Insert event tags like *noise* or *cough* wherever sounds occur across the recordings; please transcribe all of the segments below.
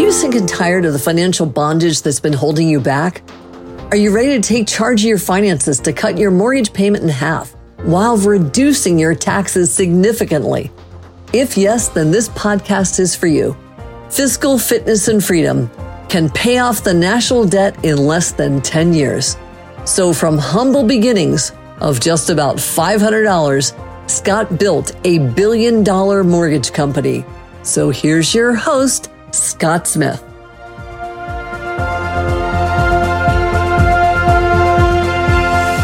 you sick and tired of the financial bondage that's been holding you back? Are you ready to take charge of your finances to cut your mortgage payment in half while reducing your taxes significantly? If yes, then this podcast is for you. Fiscal Fitness and Freedom can pay off the national debt in less than 10 years. So, from humble beginnings of just about $500, Scott built a billion dollar mortgage company. So, here's your host, Scott Smith.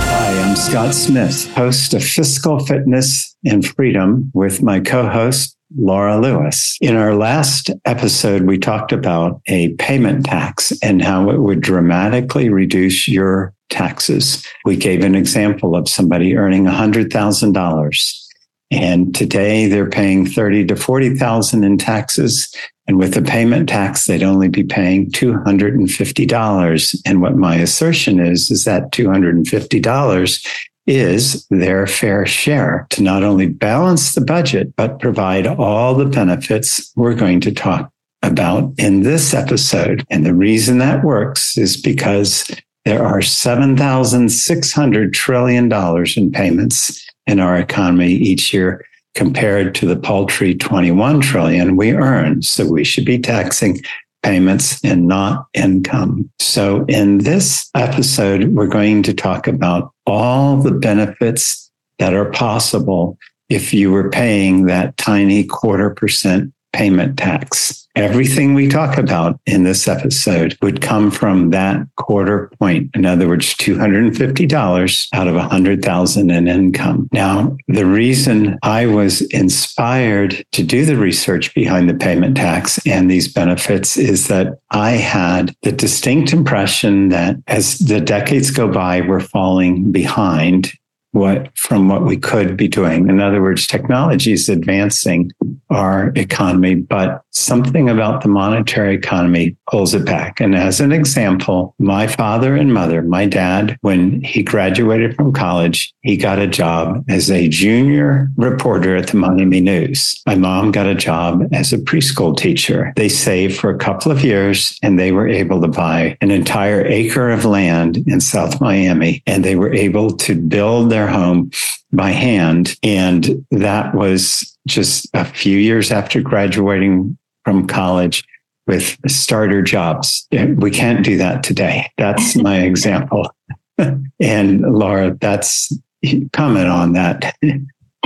Hi, I'm Scott Smith, host of Fiscal Fitness and Freedom with my co host, Laura Lewis. In our last episode, we talked about a payment tax and how it would dramatically reduce your taxes. We gave an example of somebody earning $100,000 and today they're paying 30 to 40,000 in taxes. And with the payment tax, they'd only be paying $250. And what my assertion is, is that $250 is their fair share to not only balance the budget, but provide all the benefits we're going to talk about in this episode. And the reason that works is because there are $7,600 trillion in payments in our economy each year compared to the paltry 21 trillion we earn. So we should be taxing payments and not income. So in this episode, we're going to talk about all the benefits that are possible if you were paying that tiny quarter percent payment tax. Everything we talk about in this episode would come from that quarter point. In other words, $250 out of 100,000 in income. Now, the reason I was inspired to do the research behind the payment tax and these benefits is that I had the distinct impression that as the decades go by, we're falling behind what from what we could be doing. In other words, technology is advancing our economy, but something about the monetary economy pulls it back. And as an example, my father and mother, my dad, when he graduated from college, he got a job as a junior reporter at the Miami News. My mom got a job as a preschool teacher. They saved for a couple of years and they were able to buy an entire acre of land in South Miami and they were able to build their home by hand. And that was just a few years after graduating from college with starter jobs. We can't do that today. That's *laughs* my example. *laughs* and Laura, that's comment on that.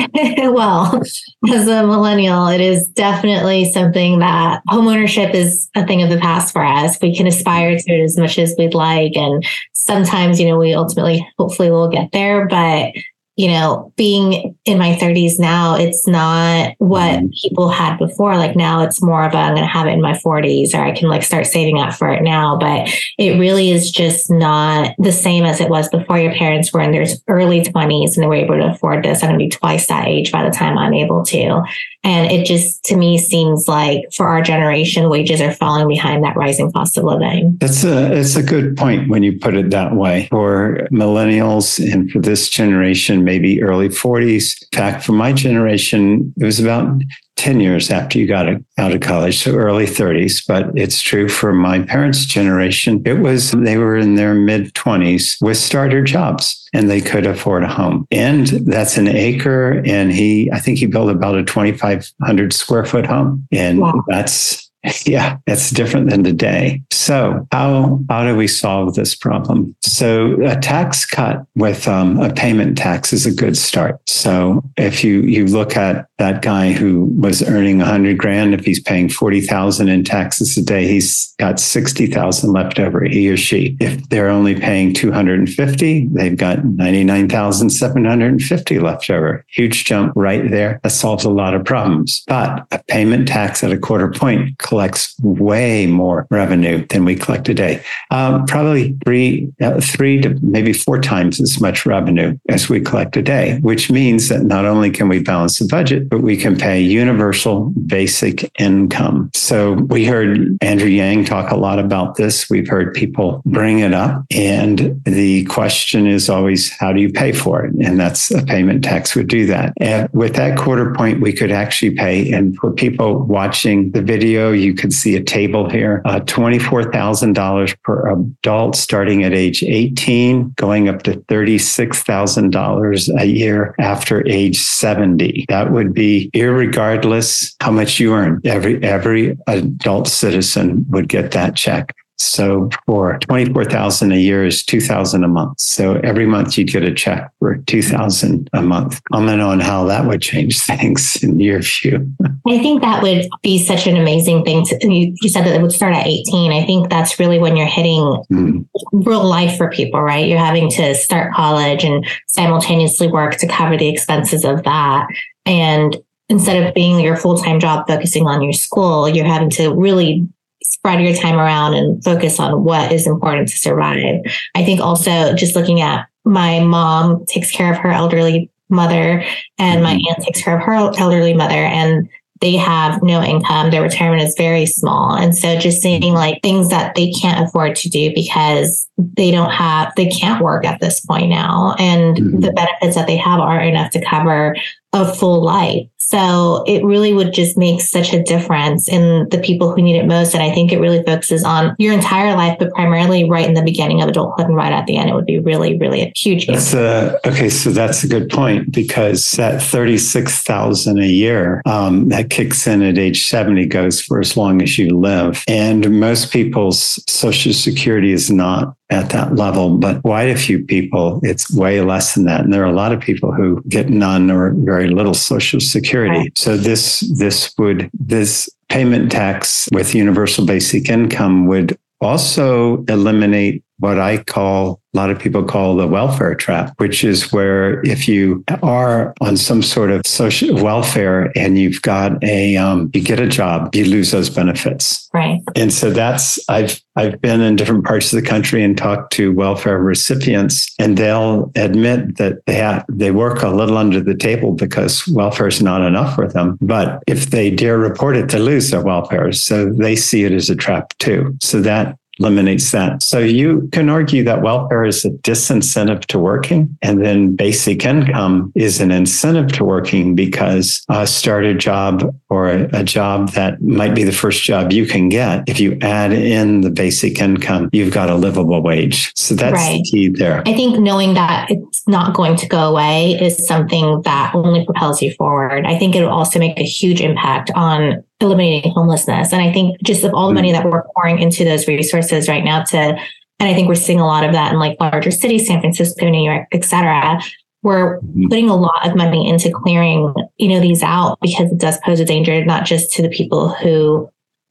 *laughs* well, as a millennial, it is definitely something that homeownership is a thing of the past for us. We can aspire to it as much as we'd like. And sometimes, you know, we ultimately, hopefully, will get there. But you know, being in my 30s now, it's not what mm-hmm. people had before. Like now it's more of a, I'm going to have it in my 40s or I can like start saving up for it now. But it really is just not the same as it was before your parents were in their early 20s and they were able to afford this. I'm going to be twice that age by the time I'm able to. And it just to me seems like for our generation, wages are falling behind that rising cost of living. That's a it's a good point when you put it that way. For millennials and for this generation, maybe early 40s. In fact, for my generation, it was about 10 years after you got out of college, so early 30s. But it's true for my parents' generation. It was, they were in their mid 20s with starter jobs and they could afford a home. And that's an acre. And he, I think he built about a 2,500 square foot home. And wow. that's, *laughs* Yeah, it's different than today. So how how do we solve this problem? So a tax cut with um, a payment tax is a good start. So if you you look at that guy who was earning a hundred grand, if he's paying forty thousand in taxes a day, he's got sixty thousand left over. He or she. If they're only paying two hundred and fifty, they've got ninety nine thousand seven hundred and fifty left over. Huge jump right there. That solves a lot of problems. But a payment tax at a quarter point collects way more revenue than we collect today. Um, probably three, uh, three to maybe four times as much revenue as we collect today, which means that not only can we balance the budget, but we can pay universal basic income. So we heard Andrew Yang talk a lot about this. We've heard people bring it up. And the question is always, how do you pay for it? And that's a payment tax would do that. And with that quarter point, we could actually pay. And for people watching the video, you can see a table here. Uh, $24,000 per adult starting at age 18, going up to $36,000 a year after age 70. That would be irregardless how much you earn. Every, every adult citizen would get that check. So for 24,000 a year is 2,000 a month. So every month you'd get a check for 2,000 a month. Comment on how that would change *laughs* things in your view. I think that would be such an amazing thing. To, you, you said that it would start at 18. I think that's really when you're hitting mm. real life for people, right? You're having to start college and simultaneously work to cover the expenses of that. And instead of being your full-time job focusing on your school, you're having to really spread your time around and focus on what is important to survive. I think also just looking at my mom takes care of her elderly mother and my mm-hmm. aunt takes care of her elderly mother and they have no income. Their retirement is very small. And so just seeing like things that they can't afford to do because they don't have, they can't work at this point now. And mm-hmm. the benefits that they have aren't enough to cover a full life. So it really would just make such a difference in the people who need it most. And I think it really focuses on your entire life, but primarily right in the beginning of adulthood and right at the end. It would be really, really a huge. That's a, okay. So that's a good point because that 36,000 a year um, that kicks in at age 70 goes for as long as you live. And most people's social security is not at that level, but quite a few people, it's way less than that. And there are a lot of people who get none or very little social security. Right. So this, this would, this payment tax with universal basic income would also eliminate what I call, a lot of people call the welfare trap, which is where if you are on some sort of social welfare and you've got a, um, you get a job, you lose those benefits. Right. And so that's, I've, I've been in different parts of the country and talked to welfare recipients and they'll admit that they have, they work a little under the table because welfare is not enough for them. But if they dare report it, they lose their welfare. So they see it as a trap too. So that eliminates that. So you can argue that welfare is a disincentive to working, and then basic income is an incentive to working because uh, start a job or a, a, job that might be the first job you can get. If you add in the basic income, you've got a livable wage. So that's right. the key there. I think knowing that it's not going to go away is something that only propels you forward. I think it will also make a huge impact on eliminating homelessness. And I think just of all the money that we're pouring into those resources right now to, and I think we're seeing a lot of that in like larger cities, San Francisco, New York, et cetera. We're mm-hmm. putting a lot of money into clearing, you know, these out because it does pose a danger, not just to the people who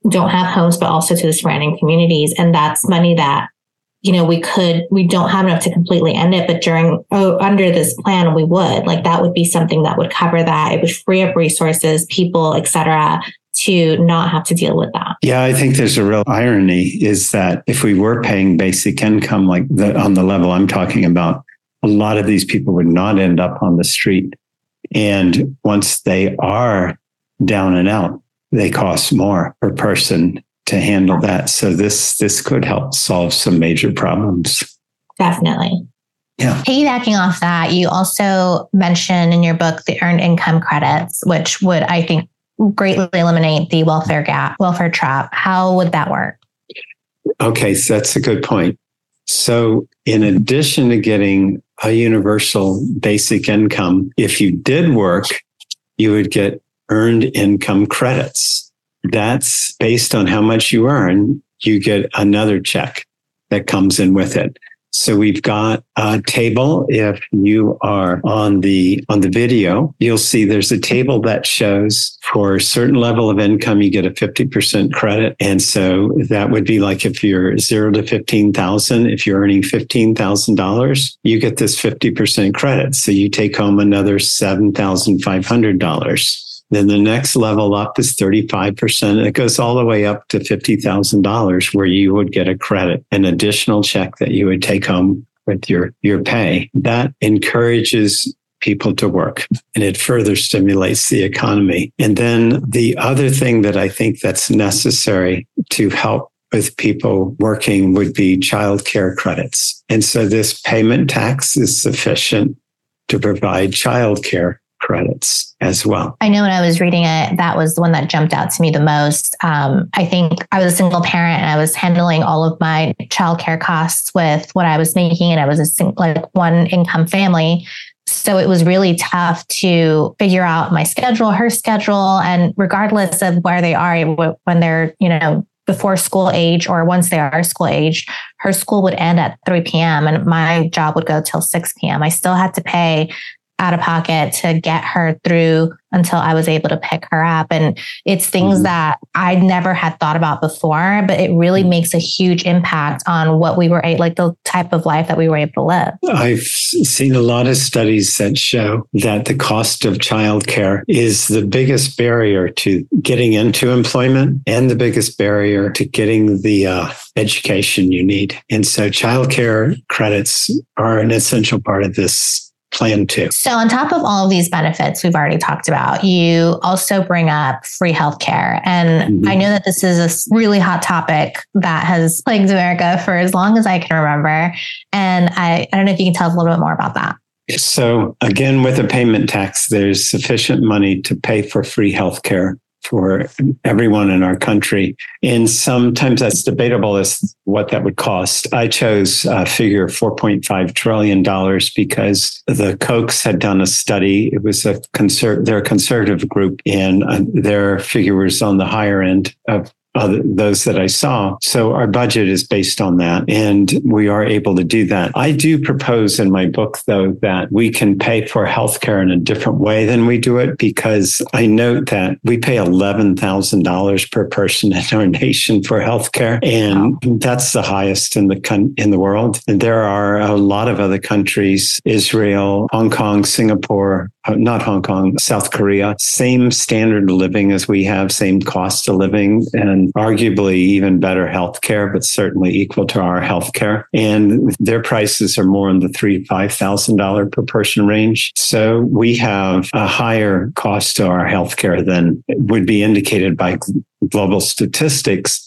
don't have homes, but also to the surrounding communities. And that's money that you know, we could, we don't have enough to completely end it, but during, oh, under this plan, we would like that would be something that would cover that. It would free up resources, people, et cetera, to not have to deal with that. Yeah, I think there's a real irony is that if we were paying basic income like the, on the level I'm talking about, a lot of these people would not end up on the street. And once they are down and out, they cost more per person to handle that. So this this could help solve some major problems. Definitely. Yeah. Piggybacking off that, you also mention in your book the earned income credits, which would I think greatly eliminate the welfare gap, welfare trap. How would that work? Okay, so that's a good point. So, in addition to getting a universal basic income, if you did work, you would get earned income credits. That's based on how much you earn, you get another check that comes in with it. So we've got a table. If you are on the, on the video, you'll see there's a table that shows for a certain level of income, you get a 50% credit. And so that would be like if you're zero to 15,000, if you're earning $15,000, you get this 50% credit. So you take home another $7,500. Then the next level up is 35%. It goes all the way up to $50,000 where you would get a credit, an additional check that you would take home with your, your pay. That encourages people to work and it further stimulates the economy. And then the other thing that I think that's necessary to help with people working would be childcare credits. And so this payment tax is sufficient to provide childcare credits as well. I know when I was reading it, that was the one that jumped out to me the most. Um, I think I was a single parent and I was handling all of my childcare costs with what I was making, and I was a sing- like one income family. So it was really tough to figure out my schedule, her schedule, and regardless of where they are when they're, you know, before school age or once they are school age, her school would end at 3 p.m. and my job would go till 6 p.m. I still had to pay out of pocket to get her through until I was able to pick her up. And it's things mm-hmm. that I never had thought about before, but it really mm-hmm. makes a huge impact on what we were like the type of life that we were able to live. I've seen a lot of studies that show that the cost of childcare is the biggest barrier to getting into employment and the biggest barrier to getting the uh, education you need. And so childcare credits are an essential part of this plan to. So, on top of all of these benefits we've already talked about, you also bring up free healthcare. And mm-hmm. I know that this is a really hot topic that has plagued America for as long as I can remember. And I, I don't know if you can tell us a little bit more about that. So, again, with a payment tax, there's sufficient money to pay for free healthcare for everyone in our country. And sometimes that's debatable as what that would cost. I chose a figure $4.5 trillion because the Kochs had done a study. It was a conser- their conservative group and uh, their figure was on the higher end of uh, those that I saw. So our budget is based on that, and we are able to do that. I do propose in my book, though, that we can pay for healthcare in a different way than we do it because I note that we pay eleven thousand dollars per person *laughs* in our nation for healthcare, and wow. that's the highest in the con- in the world. And there are a lot of other countries: Israel, Hong Kong, Singapore, uh, not Hong Kong, South Korea, same standard of living as we have, same cost of living, arguably even better health care, but certainly equal to our health care. And their prices are more in the three, five thousand dollar per person range. So we have a higher cost to our health care than would be indicated by global statistics.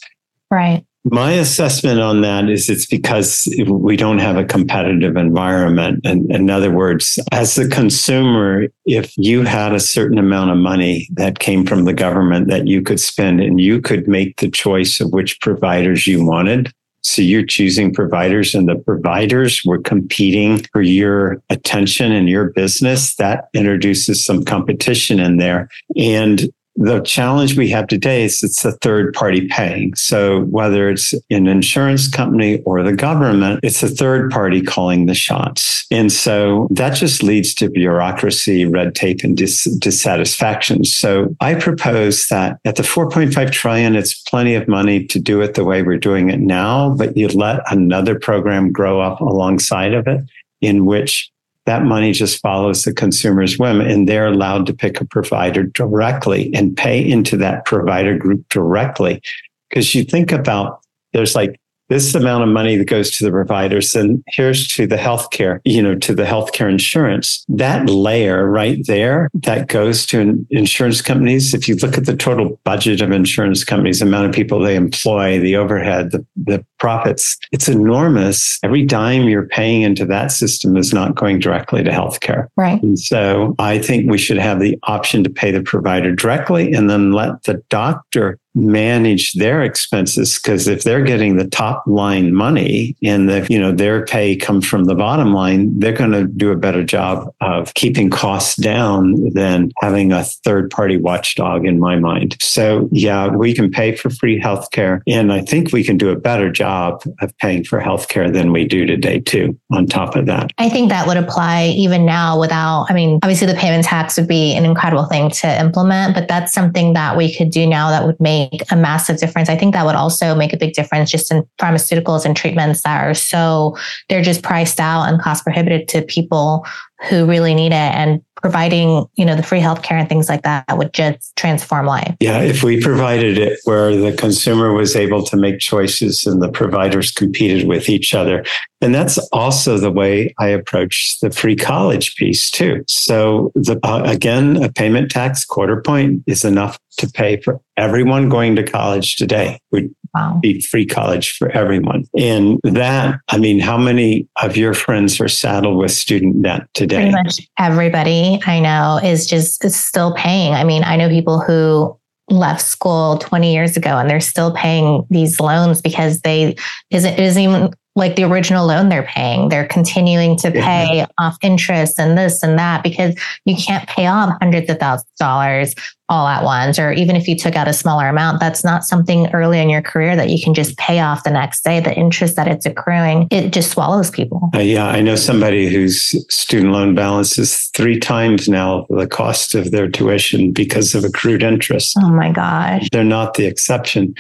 Right. My assessment on that is it's because we don't have a competitive environment. And in other words, as a consumer, if you had a certain amount of money that came from the government that you could spend and you could make the choice of which providers you wanted, so you're choosing providers and the providers were competing for your attention and your business. That introduces some competition in there. And the challenge we have today is it's a third party paying. So whether it's an insurance company or the government, it's a third party calling the shots. And so that just leads to bureaucracy, red tape, and dis- dissatisfaction. So I propose that at the 4.5 trillion, it's plenty of money to do it the way we're doing it now, but you let another program grow up alongside of it in which that money just follows the consumer's whim and they're allowed to pick a provider directly and pay into that provider group directly. Because you think about there's like this amount of money that goes to the providers and here's to the healthcare, you know, to the healthcare insurance. That layer right there that goes to insurance companies. If you look at the total budget of insurance companies, the amount of people they employ, the overhead, the, the profits, it's enormous. Every dime you're paying into that system is not going directly to healthcare. Right. And so I think we should have the option to pay the provider directly and then let the doctor manage their expenses because if they're getting the top line money and the you know their pay comes from the bottom line they're going to do a better job of keeping costs down than having a third party watchdog in my mind. So yeah we can pay for free healthcare and i think we can do a better job of paying for healthcare than we do today too on top of that. I think that would apply even now without i mean obviously the payment tax would be an incredible thing to implement but that's something that we could do now that would make make a massive difference. I think that would also make a big difference just in pharmaceuticals and treatments that are so, they're just priced out and cost prohibitive to people who really need it and providing you know the free healthcare and things like that would just transform life. Yeah if we provided it where the consumer was able to make choices and the providers competed with each other. And that's also the way i approach the free college piece too. So the uh, again a payment tax quarter point is enough to pay for everyone going to college today. We wow. be free college for everyone. And that, I mean, how many of your friends are saddled with student debt today? Pretty much everybody I know is just is still paying. I mean, I know people who left school 20 years ago and they're still paying these loans because they isn't, it isn't even like the original loan they're paying. They're continuing to pay yeah. off interest and this and that because you can't pay off hundreds of thousands of dollars all at once. Or even if you took out a smaller amount, that's not something early in your career that you can just pay off the next day. The interest that it's accruing, it just swallows people. Uh, yeah, I know somebody whose student loan balance is three times now the cost of their tuition because of accrued interest. Oh my gosh. They're not the exception.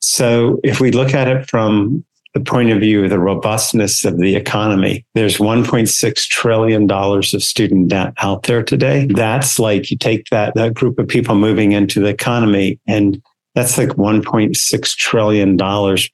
So if we look at it from the point of view of the robustness of the economy. There's $1.6 trillion of student debt out there today. That's like you take that, that group of people moving into the economy and that's like $1.6 trillion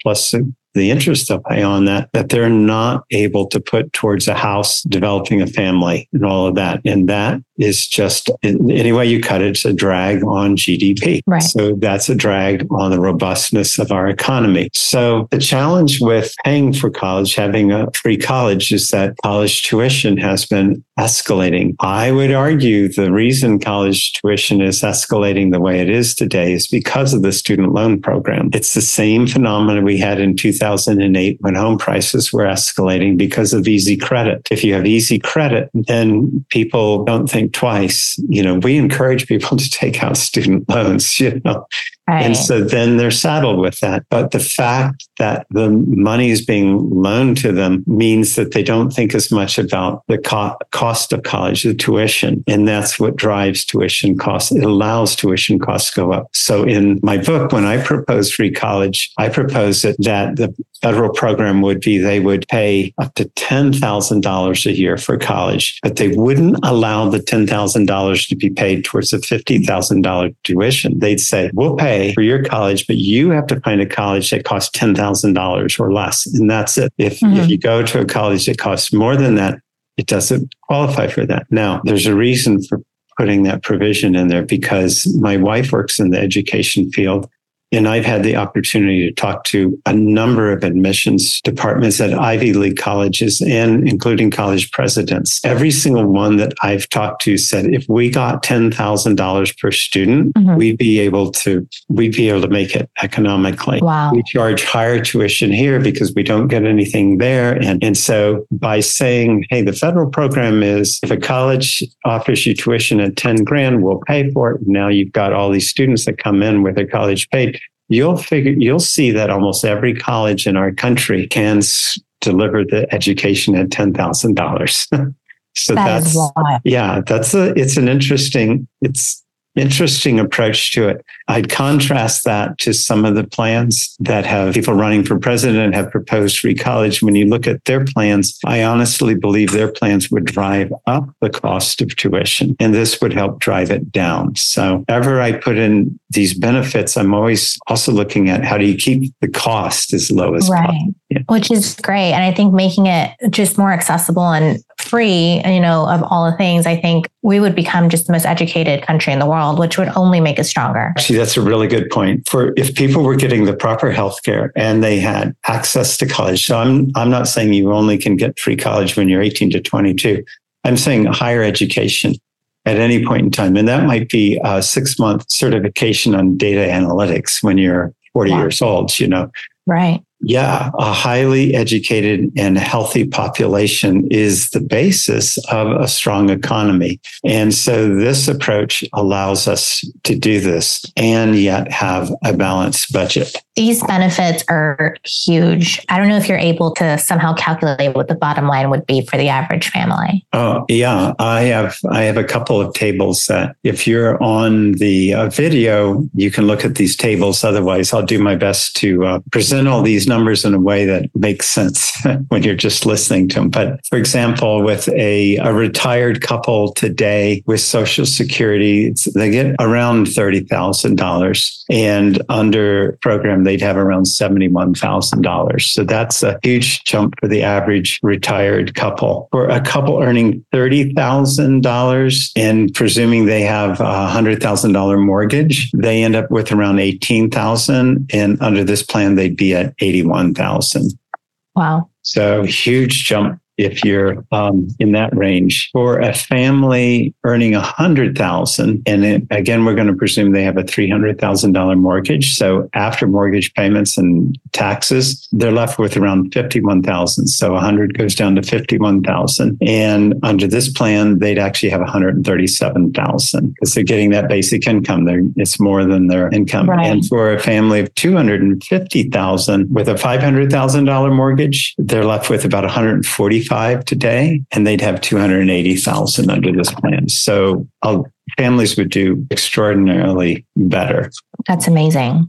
plus the interest they'll pay on that, that they're not able to put towards a house, developing a family and all of that. And that is just, any way you cut it, it's a drag on GDP. Right. So that's a drag on the robustness of our economy. So the challenge with paying for college, having a free college is that college tuition has been escalating. I would argue the reason college tuition is escalating the way it is today is because of the student loan program. It's the same phenomenon we had in 2000 2008 when home prices were escalating because of easy credit. If you have easy credit, then people don't think twice. You know, we encourage people *laughs* to take out student loans, *laughs* you know, Right. And so then they're saddled with that. But the fact that the money is being loaned to them means that they don't think as much about the co- cost of college, the tuition. And that's what drives tuition costs. It allows tuition costs to go up. So in my book, when I propose free college, I propose that, that the federal program would be they would pay up to $10,000 a year for college, but they wouldn't allow the $10,000 to be paid towards a $50,000 tuition. They'd say, we'll pay for your college, but you have to find a college that costs $10,000 or less. And that's it. If, mm-hmm. if you go to a college that costs more than that, it doesn't qualify for that. Now, there's a reason for putting that provision in there because my wife works in the education field and I've had the opportunity to talk to a number of admissions departments at Ivy League colleges and including college presidents. Every single one that I've talked to said if we got $10,000 per student, mm-hmm. we'd be able to, we'd be able to make it economically. Wow. We charge higher tuition here because we don't get anything there. And, and so by saying, hey, the federal program is if a college offers you tuition at 10 grand, we'll pay for it. Now you've got all these students that come in with their college paid you'll figure you'll see that almost every college in our country can s- deliver the education at ten thousand dollars. *laughs* so that that's yeah, that's a it's an interesting it's interesting approach to it. I'd contrast that to some of the plans that have people running for president have proposed free college. When you look at their plans, I honestly believe their plans would drive up the cost of tuition and this would help drive it down. So ever I put in these benefits, I'm always also looking at how do you keep the cost as low as right. possible. Yeah. Which is great. And I think making it just more accessible and free, you know, of all the things, I think we would become just the most educated country in the world, which would only make us stronger. Actually, that's a really good point. For if people were getting the proper health care and they had access to college. So I'm I'm not saying you only can get free college when you're 18 to 22. I'm saying higher education at any point in time. And that might be a six month certification on data analytics when you're 40 wow. years old, you know. Right. Yeah, a highly educated and healthy population is the basis of a strong economy. And so this approach allows us to do this and yet have a balanced budget. These benefits are huge. I don't know if you're able to somehow calculate what the bottom line would be for the average family. Oh, yeah, I have I have a couple of tables that if you're on the uh, video, you can look at these tables. Otherwise, I'll do my best to uh, present all these numbers in a way that makes sense *laughs* when you're just listening to them. But for example, with a, a retired couple today with Social Security, they get around $30,000. And under program they'd have around $71,000. So that's a huge jump for the average retired couple. For a couple earning $30,000 and presuming they have a $100,000 mortgage, they end up with around 18,000 and under this plan they'd be at 81,000. Wow. So huge jump if you're um, in that range. For a family earning a hundred thousand, and it, again, we're going to presume they have a three hundred thousand dollar mortgage. So after mortgage payments and taxes, they're left with around fifty one thousand. So a hundred goes down to fifty one thousand, and under this plan, they'd actually have one hundred and thirty seven thousand because they're getting that basic income. They're, it's more than their income. Right. And for a family of two hundred and fifty thousand with a five hundred thousand dollar mortgage, they're left with about one hundred and forty 45 today, and they'd have 280,000 under this plan. So I'll, families would do extraordinarily better. That's amazing.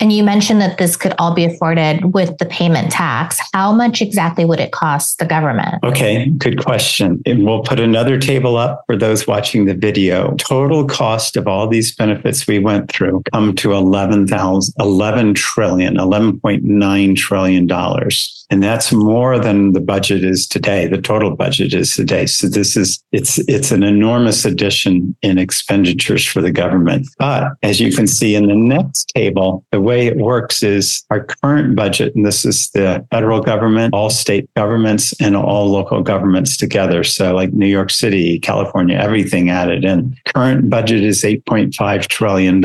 And you mentioned that this could all be afforded with the payment tax. How much exactly would it cost the government? Okay, good question. And we'll put another table up for those watching the video. Total cost of all these benefits we went through come to 11,000 11 trillion, 11.9 trillion dollars. And that's more than the budget is today. The total budget is today. So this is it's it's an enormous addition in expenditures for the government. But as you can see in the next table, the way it works is our current budget, and this is the federal government, all state governments, and all local governments together. So like New York City, California, everything added in. Current budget is $8.5 trillion.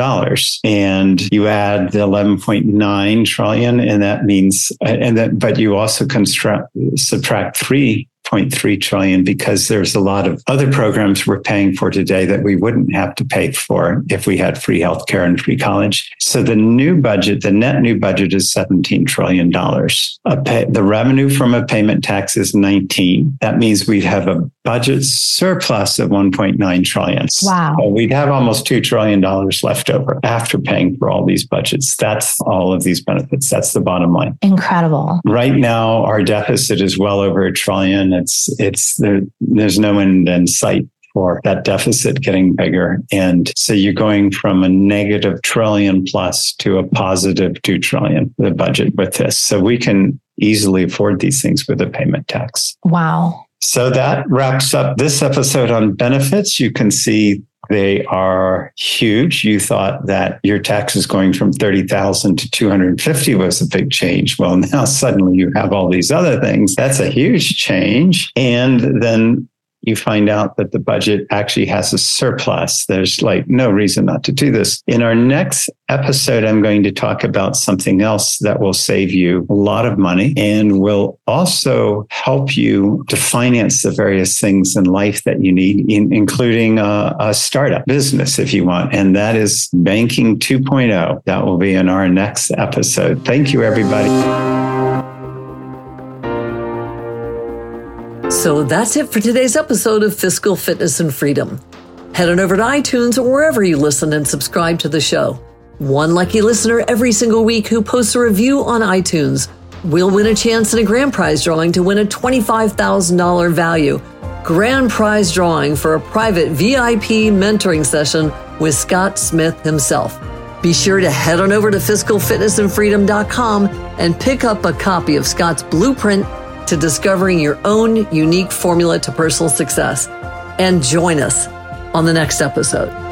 And you add the 11.9 trillion, and that means, and that, but you also construct, subtract three 6.3 trillion because there's a lot of other programs we're paying for today that we wouldn't have to pay for if we had free healthcare and free college. So the new budget, the net new budget is 17 trillion dollars. Pay, the revenue from a payment tax is 19. That means we'd have a budget surplus of 1.9 trillion. Wow. So we'd have almost 2 trillion dollars left over after paying for all these budgets. That's all of these benefits. That's the bottom line. Incredible. Right now our deficit is well over a trillion it's it's there, there's no end in sight for that deficit getting bigger. And so you're going from a negative trillion plus to a positive two trillion, the budget with this. So we can easily afford these things with a payment tax. Wow. So that wraps up this episode on benefits. You can see they are huge. You thought that your taxes going from 30,000 to 250 was a big change. Well, *laughs* now suddenly you have all these other things. That's a huge change. And then you find out that the budget actually has a surplus. There's like no reason not to do this. In our next episode, I'm going to talk about something else that will save you a lot of money and will also help you to finance the various things in life that you need, in, including a, a startup business if you want. And that is Banking 2.0. That will be in our next episode. Thank you, everybody. So that's it for today's episode of Fiscal Fitness and Freedom. Head on over to iTunes or wherever you listen and subscribe to the show. One lucky listener every single week who posts a review on iTunes will win a chance in a grand prize drawing to win a $25,000 value grand prize drawing for a private VIP mentoring session with Scott Smith himself. Be sure to head on over to fiscalfitnessandfreedom.com and pick up a copy of Scott's blueprint to discovering your own unique formula to personal success. And join us on the next episode.